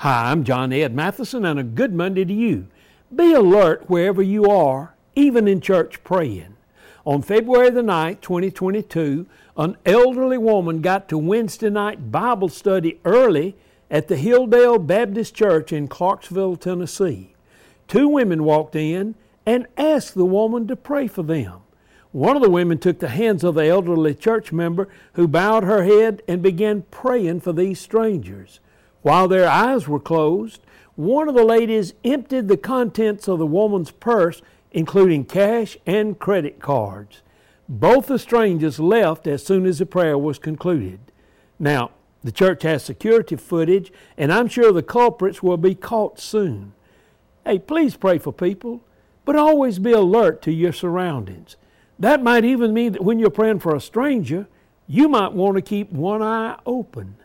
Hi, I'm John Ed Mathison, and a good Monday to you. Be alert wherever you are, even in church praying. On February the 9th, 2022, an elderly woman got to Wednesday night Bible study early at the Hilldale Baptist Church in Clarksville, Tennessee. Two women walked in and asked the woman to pray for them. One of the women took the hands of the elderly church member who bowed her head and began praying for these strangers. While their eyes were closed, one of the ladies emptied the contents of the woman's purse, including cash and credit cards. Both the strangers left as soon as the prayer was concluded. Now, the church has security footage, and I'm sure the culprits will be caught soon. Hey, please pray for people, but always be alert to your surroundings. That might even mean that when you're praying for a stranger, you might want to keep one eye open.